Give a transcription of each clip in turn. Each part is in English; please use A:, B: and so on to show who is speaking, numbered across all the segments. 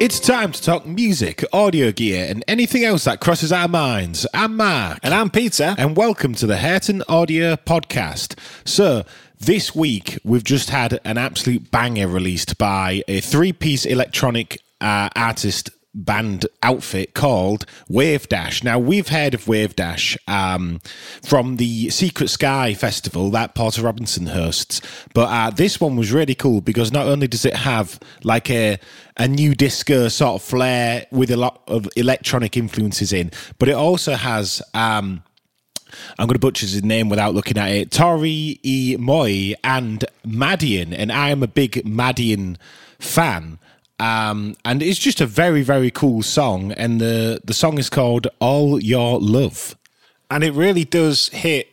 A: It's time to talk music, audio gear, and anything else that crosses our minds. I'm Mark.
B: And I'm Peter.
A: And welcome to the Hurton Audio Podcast. So, this week we've just had an absolute banger released by a three piece electronic uh, artist band outfit called Wavedash. Now we've heard of Wavedash um, from the Secret Sky Festival that Porter Robinson hosts, but uh, this one was really cool because not only does it have like a a new disco sort of flair with a lot of electronic influences in, but it also has. Um, I'm going to butcher his name without looking at it. Tori E. Moy and Madeon, and I am a big Madeon fan. Um, and it's just a very, very cool song. And the, the song is called All Ur Luv.
B: And it really does hit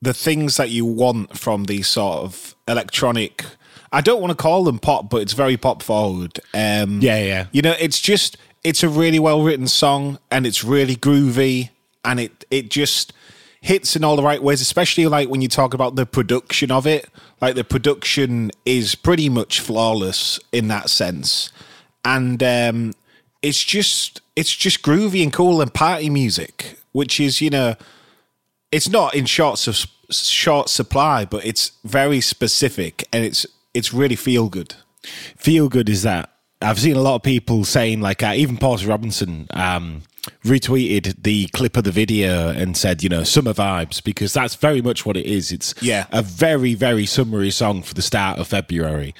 B: the things that you want from these sort of electronic. I don't want to call them pop, but it's very pop forward. Um,
A: Yeah, yeah.
B: You know, it's just it's a really well written song, and it's really groovy, and it it just hits in all the right ways. Especially like when you talk about the production of it. Like the production is pretty much flawless in that sense, and um, it's just it's just groovy and cool and party music, which is you know it's not in short su- short supply, but it's very specific and it's it's really feel good.
A: Feel good is that. I've seen a lot of people saying, like, uh, even Porter Robinson um, retweeted the clip of the video and said, you know, summer vibes, because that's very much what it is. It's
B: Yeah.
A: a very, very summery song for the start of February.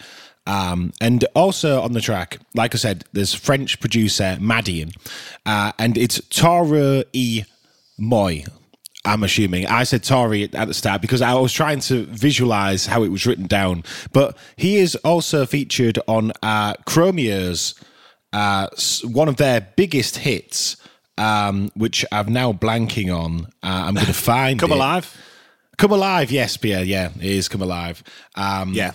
A: Um, and also on the track, like I said, there's French producer Madeon, uh, and it's Tara E. Moy. I'm assuming I said Tori at the start because I was trying to visualize how it was written down. But he is also featured on uh, Chromeo's uh, one of their biggest hits, um, which I'm now blanking on. Uh, I'm going to find
B: Come
A: it.
B: alive.
A: Come alive, yes, Pierre. Yeah, it is come alive. Um,
B: Yeah.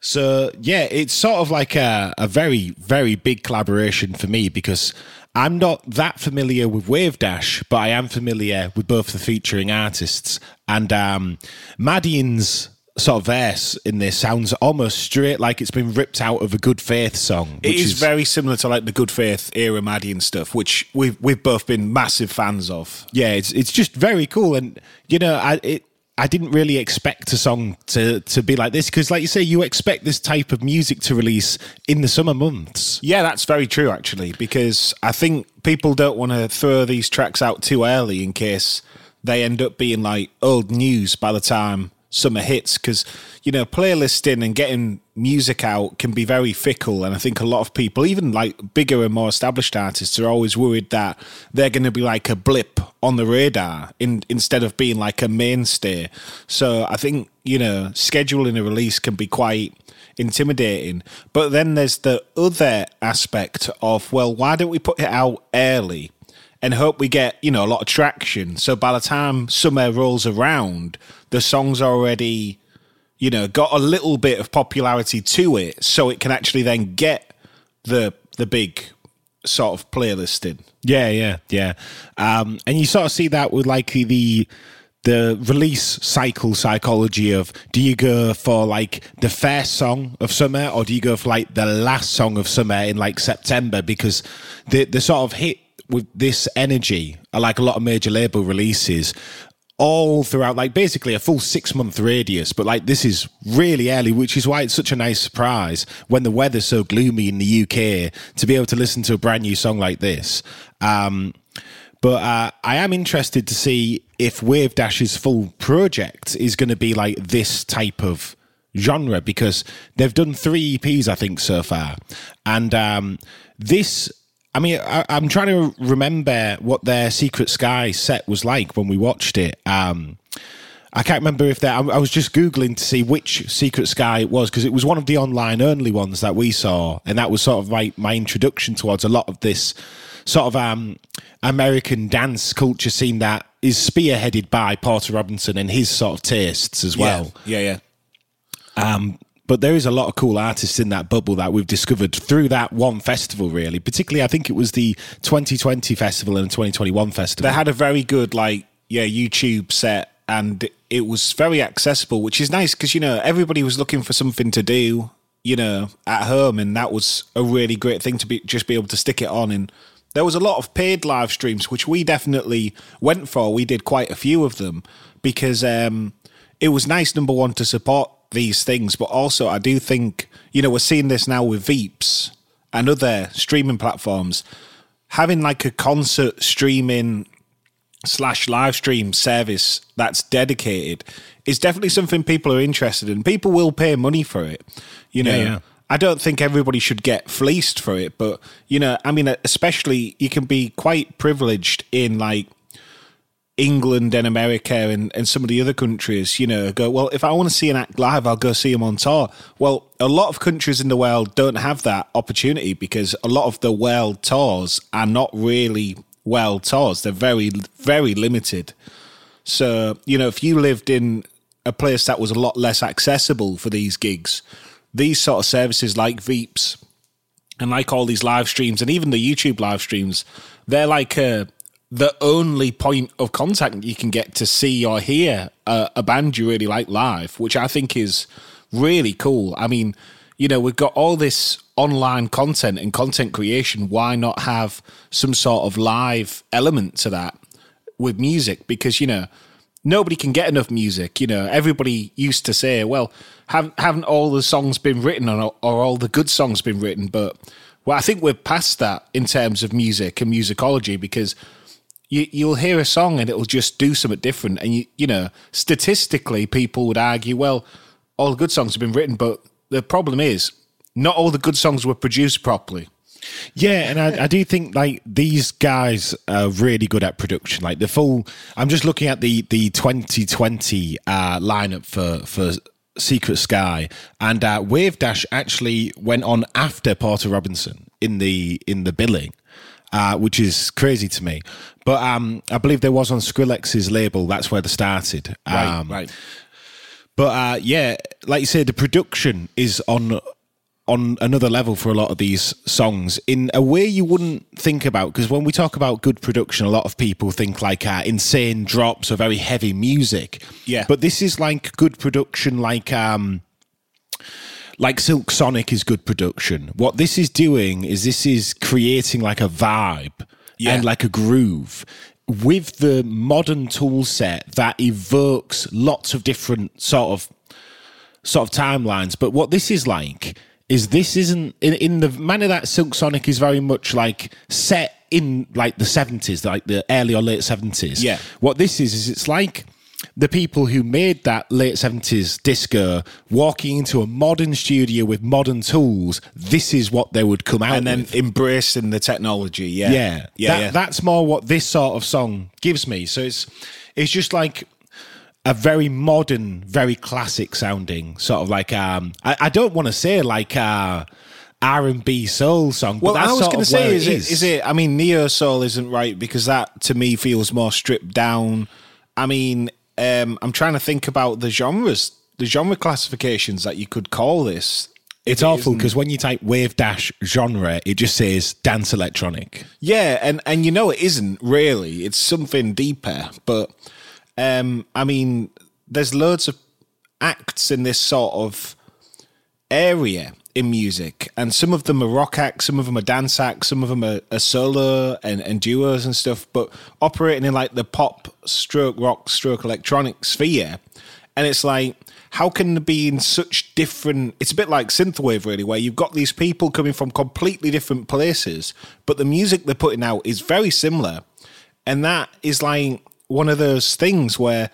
A: so yeah, it's sort of like a, a very, very big collaboration for me because I'm not that familiar with Wavedash, but I am familiar with both the featuring artists. And um, Madeon's sort of verse in this sounds almost straight like it's been ripped out of a Good Faith song.
B: It
A: is,
B: is, very similar to like the Good Faith era Madeon stuff, which we've we've both been massive fans of.
A: yeah, it's it's just very cool, and you know, I it. I didn't really expect a song to, to be like this because, like you say, you expect this type of music to release in the summer months.
B: Yeah, that's very true actually, because I think people don't want to throw these tracks out too early in case they end up being like old news by the time summer hits. Because you know, playlisting and getting music out can be very fickle, and I think a lot of people, even like bigger and more established artists, are always worried that they're going to be like a blip on the radar in, instead of being like a mainstay. So I think you know, scheduling a release can be quite intimidating. But then there's the other aspect of, well, why don't we put it out early and hope we get, you know, a lot of traction? So by the time summer rolls around, the song's already, you know, got a little bit of popularity to it, so it can actually then get the the big sort of playlisting.
A: Yeah, yeah, yeah. Um, and you sort of see that with like the the release cycle psychology of do you go for like the first song of summer or do you go for like the last song of summer in like September because the the sort of hit with this energy like a lot of major label releases all throughout like basically a full six month radius but like this is really early which is why it's such a nice surprise when the weather's so gloomy in the uk to be able to listen to a brand new song like this um but uh, I am interested to see if Wavedash's full project is going to be like this type of genre because they've done three EPs, I think, so far. And um, this, I mean, I, I'm trying to remember what their Secret Sky set was like when we watched it. Um, I can't remember if that. I, I was just googling to see which Secret Sky it was because it was one of the online only ones that we saw, and that was sort of my my introduction towards a lot of this sort of um, American dance culture scene that is spearheaded by Porter Robinson and his sort of tastes as well.
B: yeah, yeah.
A: But there is a lot of cool artists in that bubble that we've discovered through that one festival, really. Particularly, I think it was the 2020 festival and the 2021 festival.
B: They had a very good like yeah YouTube set, and it was very accessible, which is nice because you know everybody was looking for something to do you know, at home, and that was a really great thing to be just be able to stick it on. And there was a lot of paid live streams, which we definitely went for. We did quite a few of them because um, it was nice. Number one to support these things, but also I do think you know we're seeing this now with Veeps and other streaming platforms having like a concert streaming slash live stream service that's dedicated is definitely something people are interested in. People will pay money for it. You know,
A: Yeah, yeah.
B: I don't think everybody should get fleeced for it, but you know, I mean, especially you can be quite privileged in like England and America and, and some of the other countries, you know, go, well, if I want to see an act live, I'll go see them on tour. Well, a lot of countries in the world don't have that opportunity because a lot of the world tours are not really world tours. They're very, very limited. So, you know, if you lived in a place that was a lot less accessible for these gigs, these sort of services like Veeps and like all these live streams and even the YouTube live streams, they're like uh, the only point of contact you can get to see or hear a, a band you really like live, which I think is really cool. I mean, you know, we've got all this online content and content creation. Why not have some sort of live element to that with music? Because, you know, nobody can get enough music. You know, everybody used to say, well, haven't, haven't all the songs been written or, or all the good songs been written? But well, I think we're past that in terms of music and musicology because you, you'll hear a song and it'll just do something different. And, you, you know, statistically, people would argue, well, all the good songs have been written, but the problem is not all the good songs were produced properly.
A: Yeah, and I, I do think like these guys are really good at production. Like the full, I'm just looking at the the 2020 uh, lineup for for Secret Sky, and uh, Wavedash actually went on after Porter Robinson in the in the billing. Uh, which is crazy to me, but um, I believe there was on Skrillex's label. That's where they started. Um,
B: right.
A: But uh, yeah, like you said, the production is on on another level for a lot of these songs in a way you wouldn't think about. Because when we talk about good production, a lot of people think like uh, insane drops or very heavy music.
B: Yeah.
A: but this is like good production, like um, like Silk Sonic is good production. What this is doing is this is creating like a vibe
B: Yeah.
A: and like a groove with the modern tool set that evokes lots of different sort of sort of timelines. But what this is like is this isn't in, in the manner that Silk Sonic is very much like set in like the seventies, like the early or late seventies.
B: Yeah.
A: What this is is it's like the people who made that late seventies disco walking into a modern studio with modern tools. This is what they would come out
B: And then
A: with.
B: embracing the technology. Yeah.
A: Yeah,
B: Yeah.
A: That-
B: yeah.
A: That's more what this sort of song gives me. So it's it's just like a very modern, very classic sounding sort of like um. I, I don't want to say like uh R and B soul song.
B: Well,
A: but that's
B: I was going to say, is it, is it? I mean, neo soul isn't right because that to me feels more stripped down. I mean, um, I'm trying to think about the genres, the genre classifications that you could call this.
A: It's
B: it
A: awful because when you type wave dash genre, it just says dance electronic.
B: Yeah, and and you know it isn't really. It's something deeper. But um, I mean, there's loads of acts in this sort of area in music, and some of them are rock acts, some of them are dance acts, some of them are, are solo and, and duos and stuff. But operating in like the pop, stroke rock, stroke electronic sphere, and it's like. How can they be in such different? It's a bit like synthwave, really, where you've got these people coming from completely different places, but the music they're putting out is very similar, and that is like one of those things where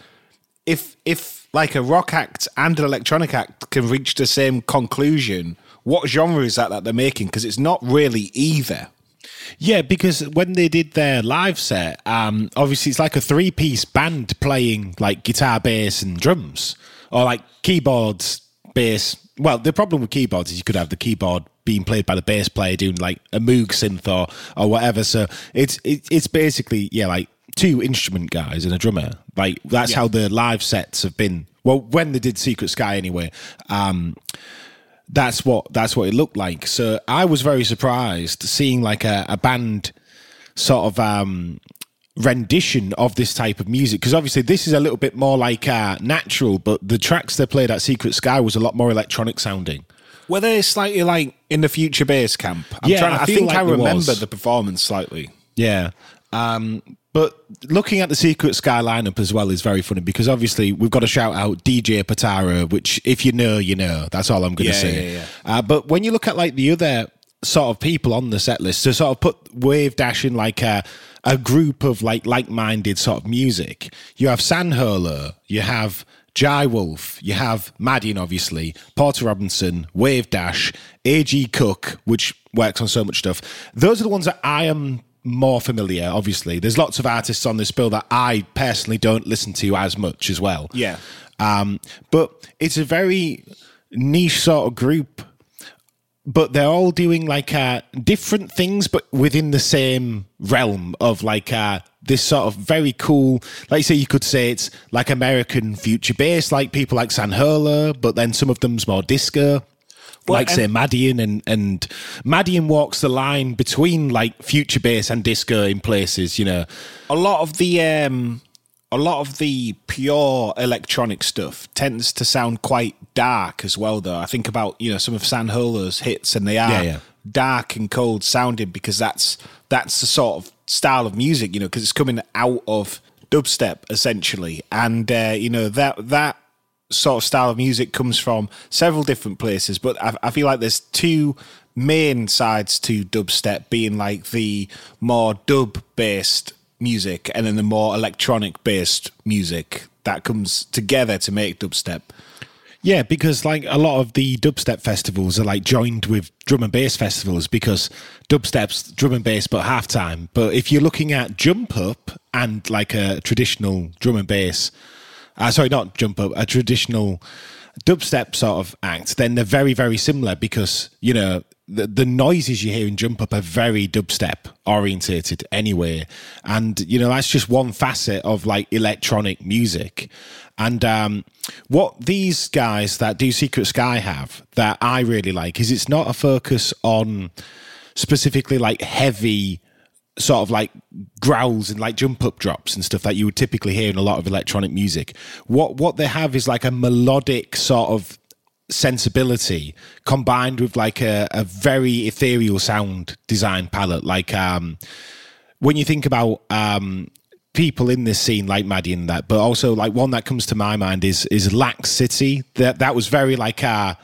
B: if if like a rock act and an electronic act can reach the same conclusion, what genre is that that they're making? Because it's not really either.
A: Yeah, because when they did their live set, um, obviously it's like a three piece band playing like guitar, bass, and drums, or like keyboards, bass. Well, the problem with keyboards is you could have the keyboard being played by the bass player doing like a Moog synth or or whatever. So it's it, it's basically yeah like two instrument guys and a drummer. Like that's how the live sets have been. Well, when they did Secret Sky anyway. Um, that's what that's what it looked like. So I was very surprised seeing like a, a band sort of um, rendition of this type of music because obviously this is a little bit more like uh, natural, but the tracks they played at Secret Sky was a lot more electronic sounding.
B: Were they slightly like in the future bass camp? I'm
A: Yeah,
B: trying,
A: I
B: I, think
A: like
B: I remember
A: was.
B: the performance slightly.
A: Yeah. Um, but looking at the Secret Sky lineup as well is very funny because obviously we've got to shout out DJ Patara, which if you know, you know. That's all I'm going to
B: Yeah,
A: say.
B: yeah, yeah.
A: Uh, but when you look at like the other sort of people on the set list, to sort of put Wavedash in like a a group of like like-minded sort of music, you have San Holo, you have Jai Wolf, you have Madeon, obviously, Porter Robinson, Wavedash, AG Cook, which works on so much stuff. Those are the ones that I am more familiar, obviously. There's lots of artists on this bill that I personally don't listen to as much as well.
B: Yeah.
A: Um, but it's a very niche sort of group, but they're all doing like uh, different things, but within the same realm of like uh, this sort of very cool, like you say, you could say it's like American future bass, like people like San Holo, but then some of them's more disco. Like say Madeon and and Madeon walks the line between like future bass and disco in places, you know.
B: a lot of the um a lot of the pure electronic stuff tends to sound quite dark as well though i think about you know some of san holo's hits and they are
A: Yeah, yeah.
B: dark and cold sounding because that's that's the sort of style of music you know because it's coming out of dubstep essentially and uh, you know that that sort of style of music comes from several different places, but I, I feel like there's two main sides to dubstep, being like the more dub based music and then the more electronic based music that comes together to make dubstep.
A: Yeah, because like a lot of the dubstep festivals are like joined with drum and bass festivals because dubstep's drum and bass but half time. But if you're looking at jump up and like a traditional drum and bass, uh, sorry, not jump up, a traditional dubstep sort of act, then they're very, very similar because, you know, the, the noises you hear in jump up are very dubstep orientated anyway. And, you know, that's just one facet of like electronic music. And um, what these guys that do Secret Sky have that I really like is it's not a focus on specifically like heavy sort of like growls and like jump up drops and stuff that you would typically hear in a lot of electronic music. What what they have is like a melodic sort of sensibility combined with like a, a very ethereal sound design palette. Like um when you think about um people in this scene like Maddie and that, but also like one that comes to my mind is is Lax City. That that was very like uh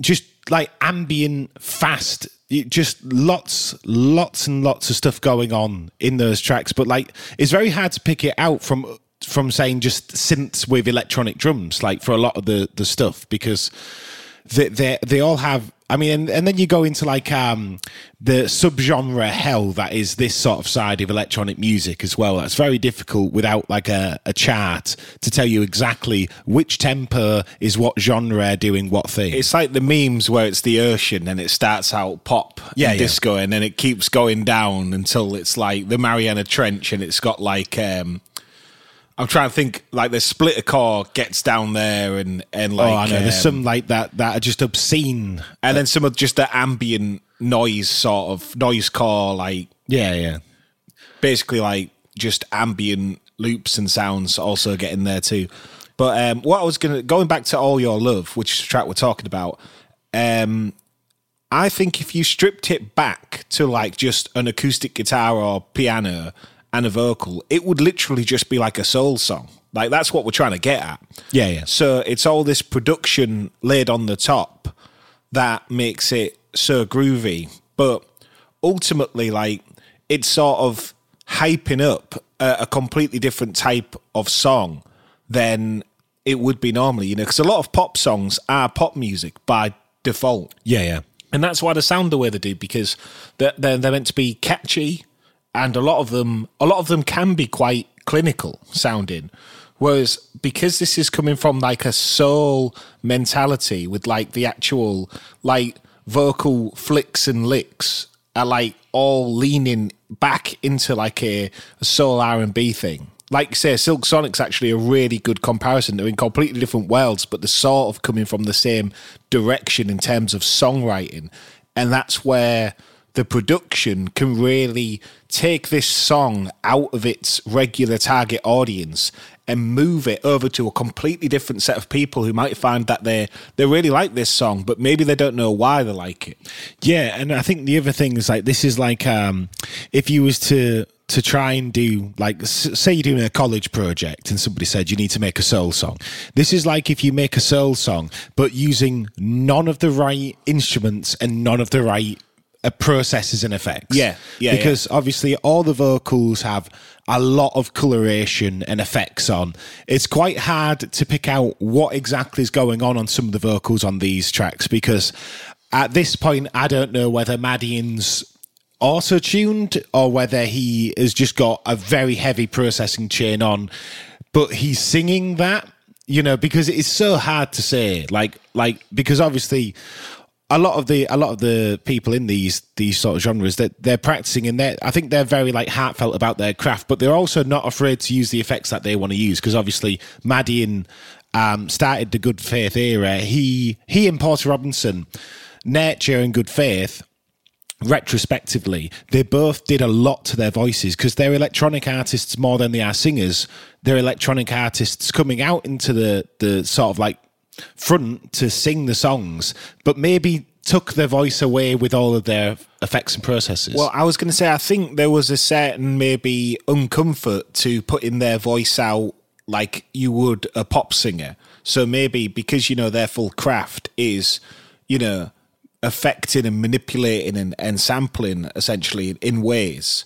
A: just like ambient, fast, it- just lots, lots and lots of stuff going on in those tracks. But like, it's very hard to pick it out from from saying just synths with electronic drums, like for a lot of the the stuff, because they they they all have. I mean, and, and then you go into like um, the subgenre hell that is this sort of side of electronic music as well. That's very difficult without like a, a chart to tell you exactly which tempo is what genre doing what thing.
B: It's like the memes where it's the ocean and it starts out pop
A: Yeah,
B: and
A: yeah.
B: disco and then it keeps going down until it's like the Mariana Trench and it's got like um I'm trying to think like the splittercore gets down there and and like
A: oh, I know. There's
B: um,
A: some like that that are just obscene.
B: and then some of just the ambient noise sort of noise core like
A: Yeah, yeah.
B: basically like just ambient loops and sounds also getting there too. But um, what I was gonna going back to All Ur Luv, which is the track we're talking about, um, I think if you stripped it back to like just an acoustic guitar or piano and a vocal, it would literally just be like a soul song. Like that's what we're trying to get at.
A: Yeah, yeah.
B: So it's all this production laid on the top that makes it so groovy. But ultimately, like, it's sort of hyping up a, a completely different type of song than it would be normally, you know, because a lot of pop songs are pop music by default.
A: Yeah, yeah.
B: And that's why they sound the way they do because they're, they're, they're meant to be catchy, and a lot of them, a lot of them can be quite clinical sounding. Whereas because this is coming from like a soul mentality with like the actual like vocal flicks and licks are like all leaning back into like a, soul R and B thing. Like say, Silk Sonic's actually a really good comparison. They're in completely different worlds, but they're sort of coming from the same direction in terms of songwriting, and that's where the production can really take this song out of its regular target audience and move it over to a completely different set of people who might find that they they really like this song, but maybe they don't know why they like it.
A: Yeah, and I think the other thing is like this is like um, if you was to to try and do like say you're doing a college project and somebody said you need to make a soul song this is like if you make a soul song but using none of the right instruments and none of the right uh, processes and effects.
B: Yeah, yeah,
A: because obviously all the vocals have a lot of coloration and effects on. It's quite hard to pick out what exactly is going on on some of the vocals on these tracks because at this point i don't know whether madeon's auto tuned or whether he has just got a very heavy processing chain on, but he's singing that, you know, because it's so hard to say. Like, like because obviously a lot of the a lot of the people in these these sort of genres that they're, practicing and they I think they're very like heartfelt about their craft, but they're also not afraid to use the effects that they want to use because obviously Madeon um, started the Good Faith era. He he and Porter Robinson, Nurture and Good Faith retrospectively, they both did a lot to their voices because they're electronic artists more than they are singers. They're electronic artists coming out into the the sort of like front to sing the songs, but maybe took their voice away with all of their effects and processes.
B: Well, I was going to say, I think there was a certain maybe uncomfort to putting their voice out like you would a pop singer. So maybe because, you know, their full craft is, you know, affecting and manipulating and, and sampling essentially in ways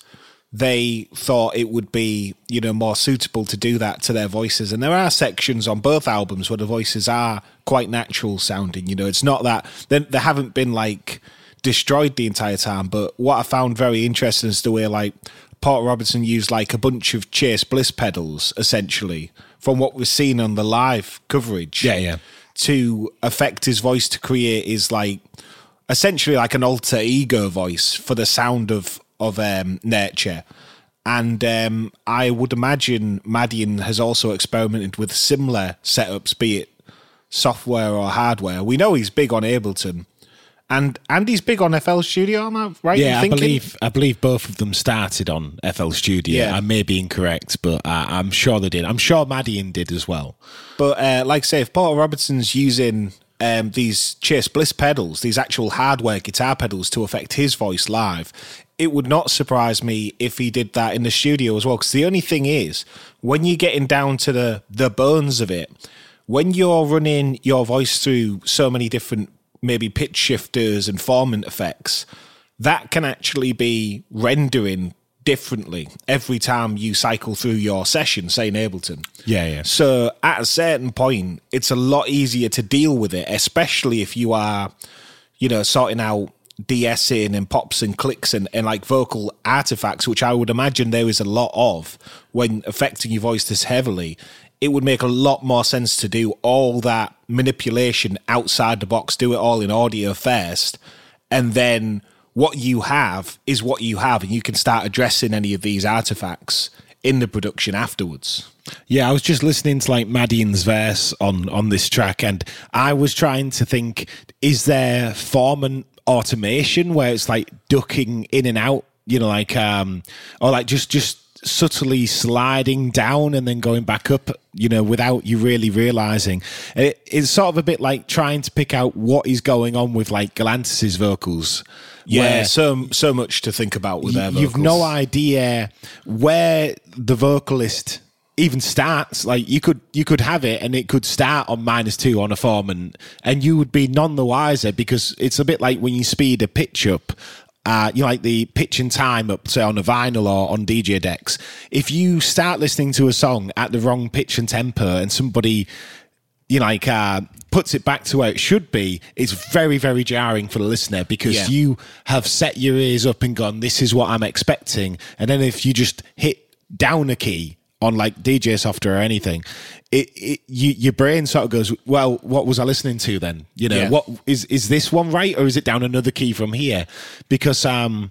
B: they thought it would be you know more suitable to do that to their voices and there are sections on both albums where the voices are quite natural sounding you know it's not that they, they haven't been like destroyed the entire time but what i found very interesting is the way like Porter Robinson used like a bunch of Chase Bliss pedals essentially from what we've seen on the live coverage
A: Yeah, yeah.
B: to affect his voice to create is like essentially like an alter ego voice for the sound of of um, Nurture. And um, I would imagine Madeon has also experimented with similar setups, be it software or hardware. We know he's big on Ableton, and and he's big on FL Studio. Am I right?
A: yeah, I believe I believe both of them started on FL Studio.
B: Yeah.
A: I may be incorrect, but uh, I'm sure they did. I'm sure Madeon did as well.
B: But uh, like I say, if Porter Robertson's using um, these Chase Bliss pedals, these actual hardware guitar pedals to affect his voice live, it would not surprise me if he did that in the studio as well. Because the only thing is, when you're getting down to the the bones of it, when you're running your voice through so many different maybe pitch shifters and formant effects, that can actually be rendering differently every time you cycle through your session, say in Ableton.
A: Yeah, yeah.
B: So at a certain point, it's a lot easier to deal with it, especially if you are, you know, sorting out de-essing and pops and clicks and, and like vocal artifacts, which I would imagine there is a lot of when affecting your voice this heavily. It would make a lot more sense to do all that manipulation outside the box, do it all in audio first, and then what you have is what you have, and you can start addressing any of these artifacts in the production afterwards.
A: Yeah, I was just listening to like Madeon's verse on on this track, and I was trying to think: is there formant automation where it's like ducking in and out? You know, like um, or like just just subtly sliding down and then going back up. You know, without you really realizing. It, it's sort of a bit like trying to pick out what is going on with like Galantis's vocals.
B: Yeah, so so much to think about with their
A: you- you've
B: vocals.
A: no idea where the vocalist even starts like you could you could have it and it could start on minus two on a formant and and you would be none the wiser because it's a bit like when you speed a pitch up uh, you know, like the pitch and time up, say on a vinyl or on DJ decks. If you start listening to a song at the wrong pitch and tempo, and somebody you know, like uh, puts it back to where it should be, it's very, very jarring for the listener because
B: Yeah.
A: you have set your ears up and gone, "This is what I'm expecting," and then if you just hit down a key on like DJ software or anything, it, it you, your brain sort of goes, "Well, what was I listening to then? You know,
B: Yeah.
A: what is is this one right or is it down another key from here?" Because um,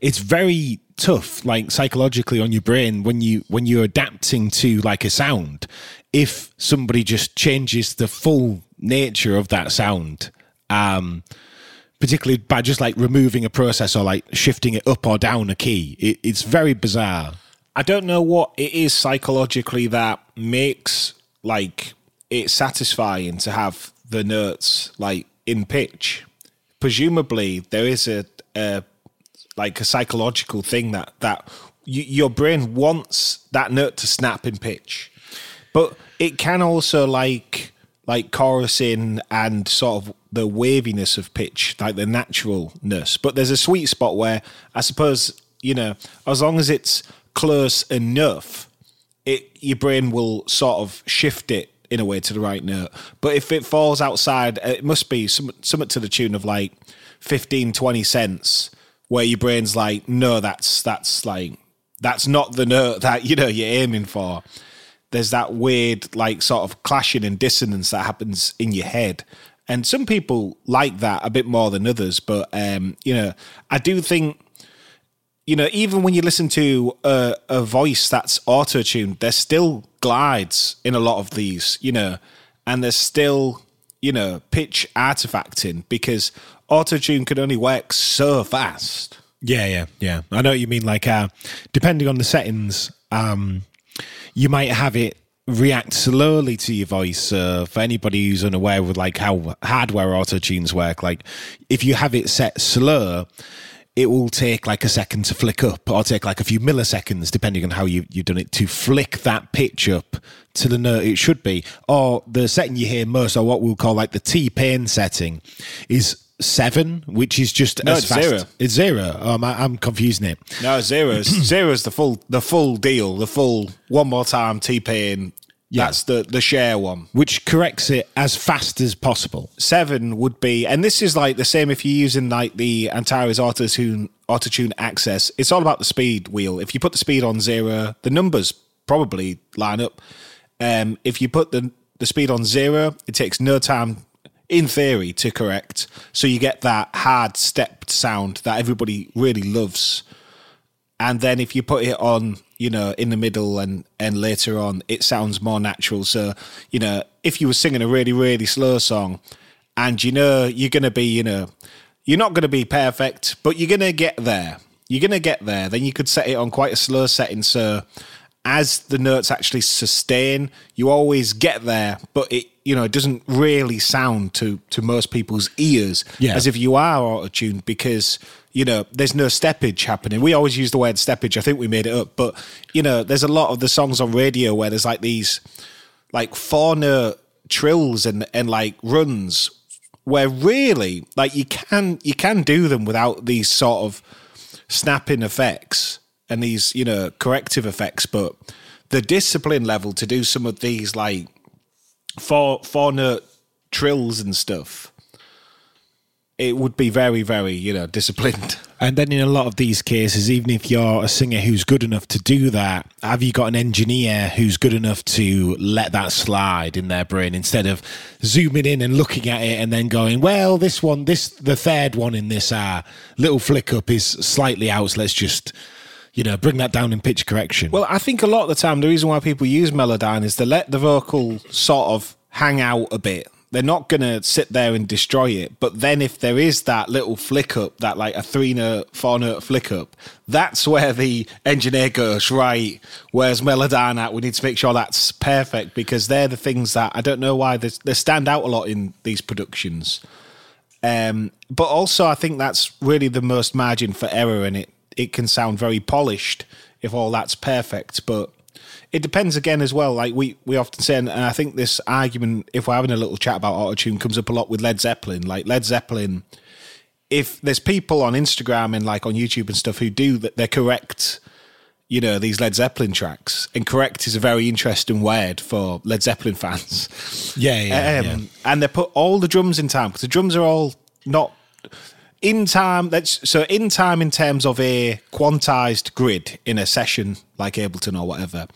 A: it's very tough like psychologically on your brain when you when you're adapting to like a sound if somebody just changes the full nature of that sound um particularly by just like removing a process or like shifting it up or down a key. It, it's very bizarre.
B: I don't know what it is psychologically that makes like it satisfying to have the notes like in pitch. Presumably, there is a, a like a psychological thing that that your brain wants that note to snap in pitch, but it can also like like chorusing and sort of the waviness of pitch, like the naturalness. But there's a sweet spot where I suppose you know as long as it's close enough, it your brain will sort of shift it in a way to the right note. But if it falls outside, it must be some, to the tune of like 15, 20 cents, where your brain's like, no, that's that's like that's not the note that you know you're aiming for. There's that weird like sort of clashing and dissonance that happens in your head. And some people like that a bit more than others, but um, you know, I do think you know, even when you listen to a, a voice that's auto tuned, there's still glides in a lot of these, you know, and there's still, you know, pitch artifacting because auto tune can only work so fast.
A: Yeah, yeah, yeah. I know what you mean. Like, uh, depending on the settings, um, you might have it react slowly to your voice. Uh, for anybody who's unaware with like how hardware auto tunes work, like if you have it set slow, it will take like a second to flick up or take like a few milliseconds depending on how you, you've done it to flick that pitch up to the note it should be or the setting you hear most or what we'll call like the t-pain setting is seven which is just
B: No,
A: as
B: it's
A: fast
B: zero.
A: it's zero oh, I'm, I'm confusing it
B: No, zeros. is the full the full deal, the full one more time T pain.
A: Yeah.
B: That's the the Cher one.
A: which corrects it as fast as possible
B: Seven would be, and this is like the same if you're using like the Antares Auto Tune Auto Tune Access. It's all about the speed wheel. If you put the speed on zero, the numbers probably line up. Um, if you put the the speed on zero, it takes no time, in theory, to correct. So you get that hard stepped sound that everybody really loves. And then if you put it on, you know, in the middle and and later on, it sounds more natural. So, you know, if you were singing a really really slow song, and you know you're gonna be, you know, you're not gonna be perfect, but you're gonna get there. You're gonna get there. Then you could set it on quite a slow setting, so as the notes actually sustain, you always get there, but it you know it doesn't really sound to to most people's ears
A: Yeah.
B: as if you are auto tuned because you know there's no steppage happening. We always use the word steppage. I think we made it up, but you know there's a lot of the songs on radio where there's like these like four note trills and and like runs where really like you can you can do them without these sort of snapping effects and these you know corrective effects but the discipline level to do some of these like four four note trills and stuff it would be very very you know disciplined
A: And then in a lot of these cases, even if you're a singer who's good enough to do that, have you got an engineer who's good enough to let that slide in their brain instead of zooming in and looking at it and then going, well, this one, this, the third one in this uh, little flick up is slightly out. So let's just, you know, bring that down in pitch correction.
B: Well, I think a lot of the time the reason why people use Melodyne is to let the vocal sort of hang out a bit. They're not going to sit there and destroy it. But then if there is that little flick up, that like a three note, four note flick up, that's where the engineer goes, right, where's Melodyne at? We need to make sure that's perfect because they're the things that I don't know why they, stand out a lot in these productions. Um, but also, I think that's really the most margin for error, in it it can sound very polished if all that's perfect. But it depends again as well. Like we we often say, and I think this argument, if we're having a little chat about autotune, comes up a lot with Led Zeppelin. Like Led Zeppelin, if there's people on Instagram and like on YouTube and stuff who do that, they're correct. You know these Led Zeppelin tracks, and correct is a very interesting word for Led Zeppelin fans.
A: yeah, yeah,
B: Um,
A: yeah.
B: And they put all the drums in time because the drums are all not in time. That's so in time in terms of a quantized grid in a session like Ableton or whatever.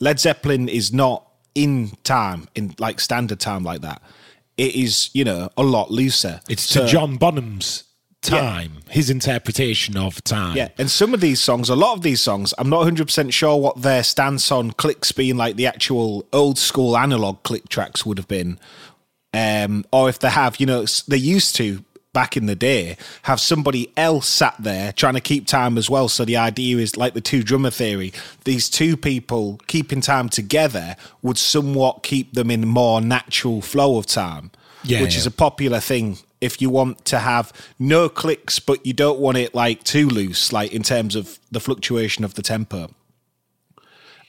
B: Led Zeppelin is not in time in like standard time like that. It is you know a lot looser.
A: It's
B: So-
A: to John Bonham's time, his interpretation of time.
B: Yeah, and some of these songs, a lot of these songs, I'm not 100% sure what their stance on clicks being like the actual old school analog click tracks would have been. Um, or if they have, you know, they used to back in the day, have somebody else sat there trying to keep time as well. So the idea is like the two drummer theory. These two people keeping time together would somewhat keep them in more natural flow of time.
A: Yeah,
B: which
A: yeah.
B: is a popular thing if you want to have no clicks, but you don't want it like too loose, like in terms of the fluctuation of the tempo.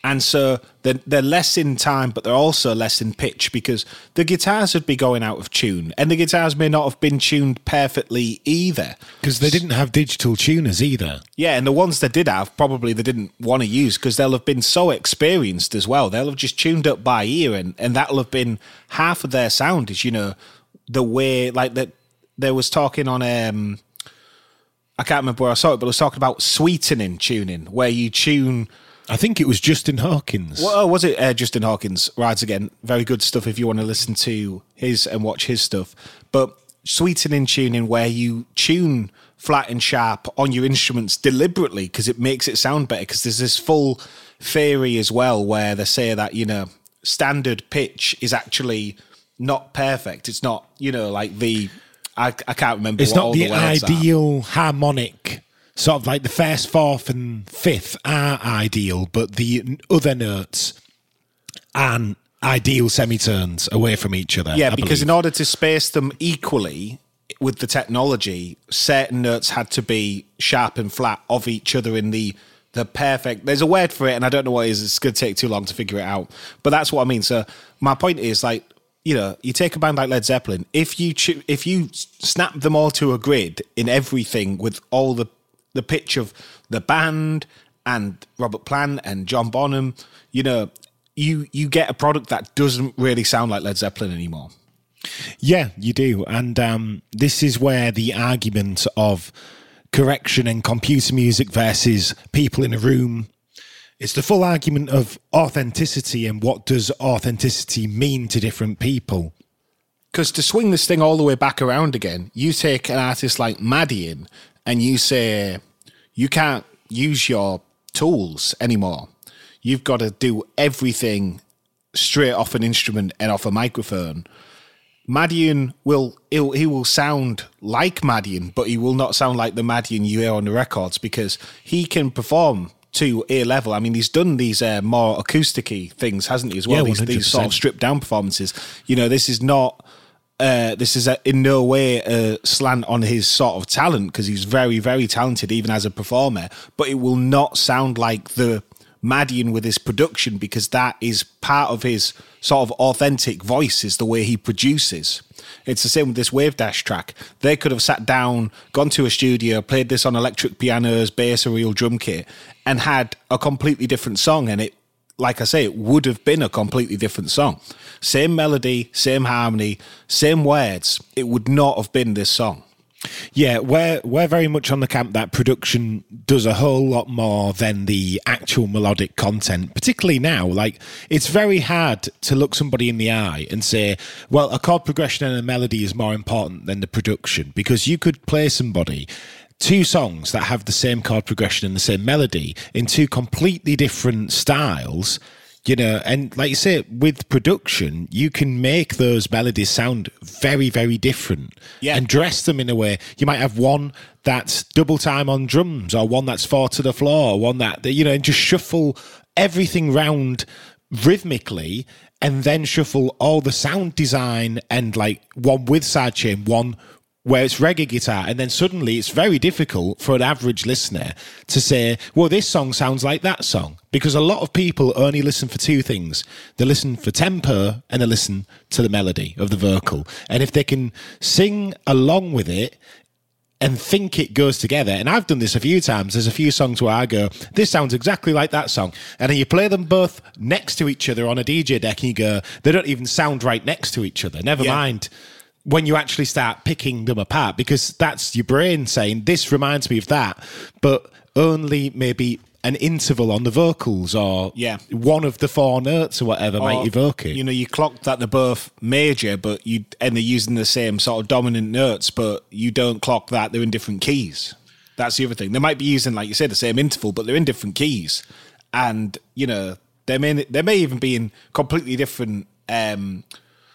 B: And so they're, they're less in time, but they're also less in pitch because the guitars would be going out of tune, and the guitars may not have been tuned perfectly either.
A: Because they didn't have digital tuners either.
B: Yeah, and the ones they did have, probably they didn't want to use because they'll have been so experienced as well. They'll have just tuned up by ear, and, and that'll have been half of their sound. Is you know the way like that. There was talking on um, I can't remember where I saw it, but it was talking about sweetening tuning, where you tune.
A: I think it was Justin Hawkins.
B: Well, oh, was it uh, Justin Hawkins? Rides again, very good stuff if you want to listen to his and watch his stuff. But sweetening tuning, where you tune flat and sharp on your instruments deliberately because it makes it sound better. Because there's this full theory as well where they say that you know standard pitch is actually not perfect. It's not you know like the I, I can't remember.
A: It's
B: what
A: not
B: all
A: the
B: words are.
A: ideal harmonic, sort of like the first, fourth, and fifth are ideal, but the other notes aren't ideal semitones away from each other.
B: Yeah,
A: I
B: because in order to space them equally with the technology, certain notes had to be sharp and flat of each other in the the perfect. There's a word for it, and I don't know what it is. It's going to take too long to figure it out. But that's what I mean. So my point is like. You know, you take a band like Led Zeppelin. If you if you snap them all to a grid in everything with all the the pitch of the band and Robert Plant and John Bonham, you know, you you get a product that doesn't really sound like Led Zeppelin anymore.
A: Yeah, you do. And um, this is where the argument of correction and computer music versus people in a room. It's the full argument of authenticity and what does authenticity mean to different people.
B: Because to swing this thing all the way back around again, you take an artist like Madeon and you say you can't use your tools anymore. You've got to do everything straight off an instrument and off a microphone. Madeon will he'll, he will sound like Madeon, but he will not sound like the Madeon you hear on the records because he can perform to a level. I mean, he's done these uh, more acousticy things, hasn't he? As well,
A: Yeah,
B: these, these sort of stripped down performances. You know, this is not. Uh, this is a, in no way a slant on his sort of talent because he's very, very talented even as a performer. But it will not sound like the Madeon with his production because that is part of his sort of authentic voice is the way he produces. It's the same with this Wavedash track. They could have sat down, gone to a studio, played this on electric pianos, bass, or real drum kit, and had a completely different song. And it, like I say, it would have been a completely different song. Same melody, same harmony, same words. It would not have been this song.
A: Yeah, we're we're very much on the camp that production does a whole lot more than the actual melodic content. Particularly now, like it's very hard to look somebody in the eye and say, "Well, a chord progression and a melody is more important than the production," because you could play somebody two songs that have the same chord progression and the same melody in two completely different styles you know and like you say with production you can make those melodies sound very very different
B: Yeah.
A: and dress them in a way you might have one that's double time on drums or one that's four to the floor or one that you know and just shuffle everything round rhythmically and then shuffle all the sound design and like one with sidechain one where it's reggae guitar, and then suddenly it's very difficult for an average listener to say, well, this song sounds like that song. Because a lot of people only listen for two things they listen for tempo and they listen to the melody of the vocal. And if they can sing along with it, and think it goes together. And I've done this a few times. There's a few songs where I go, this sounds exactly like that song. And then you play them both next to each other on a DJ deck and you go, they don't even sound right next to each other. Never
B: Yeah.
A: mind when you actually start picking them apart because that's your brain saying, this reminds me of that, but only maybe an interval on the vocals or
B: Yeah.
A: one of the four notes or whatever
B: Or,
A: might evoke it.
B: You know, you clock that they're both major, but you and they're using the same sort of dominant notes, but you don't clock that they're in different keys. That's the other thing. They might be using, like you said, the same interval, but they're in different keys, and you know they may they may even be in completely different um,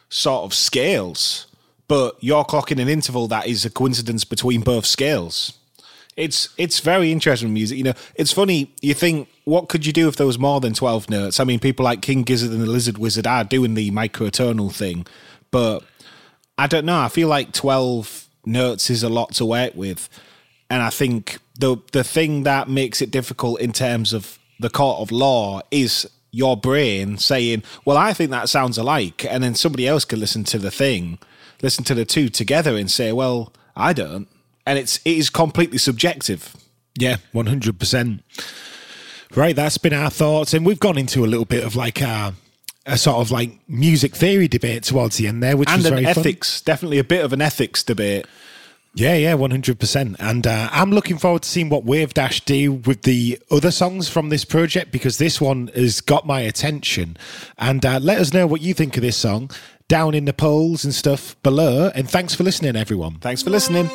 B: sort of scales. But you're clocking an interval that is a coincidence between both scales. It's it's very interesting music. You know, it's funny. You think, what could you do if there was more than twelve notes? I mean, people like King Gizzard and the Lizard Wizard are doing the microtonal thing, but I don't know. I feel like twelve notes is a lot to work with, and I think the the thing that makes it difficult in terms of the court of law is your brain saying, "Well, I think that sounds alike," and then somebody else could listen to the thing, listen to the two together, and say, "Well, I don't." and it's it is completely subjective.
A: Yeah, one hundred percent. Right, that's been our thoughts, and we've gone into a little bit of like a, a sort of like music theory debate towards the end there, which
B: and
A: was
B: an
A: very
B: ethics,
A: fun.
B: definitely a bit of an ethics debate.
A: Yeah, yeah, one hundred percent. And uh, I'm looking forward to seeing what Wavedash do with the other songs from this project because this one has got my attention. And uh, let us know what you think of this song down in the polls and stuff below. And thanks for listening, everyone.
B: Thanks for listening.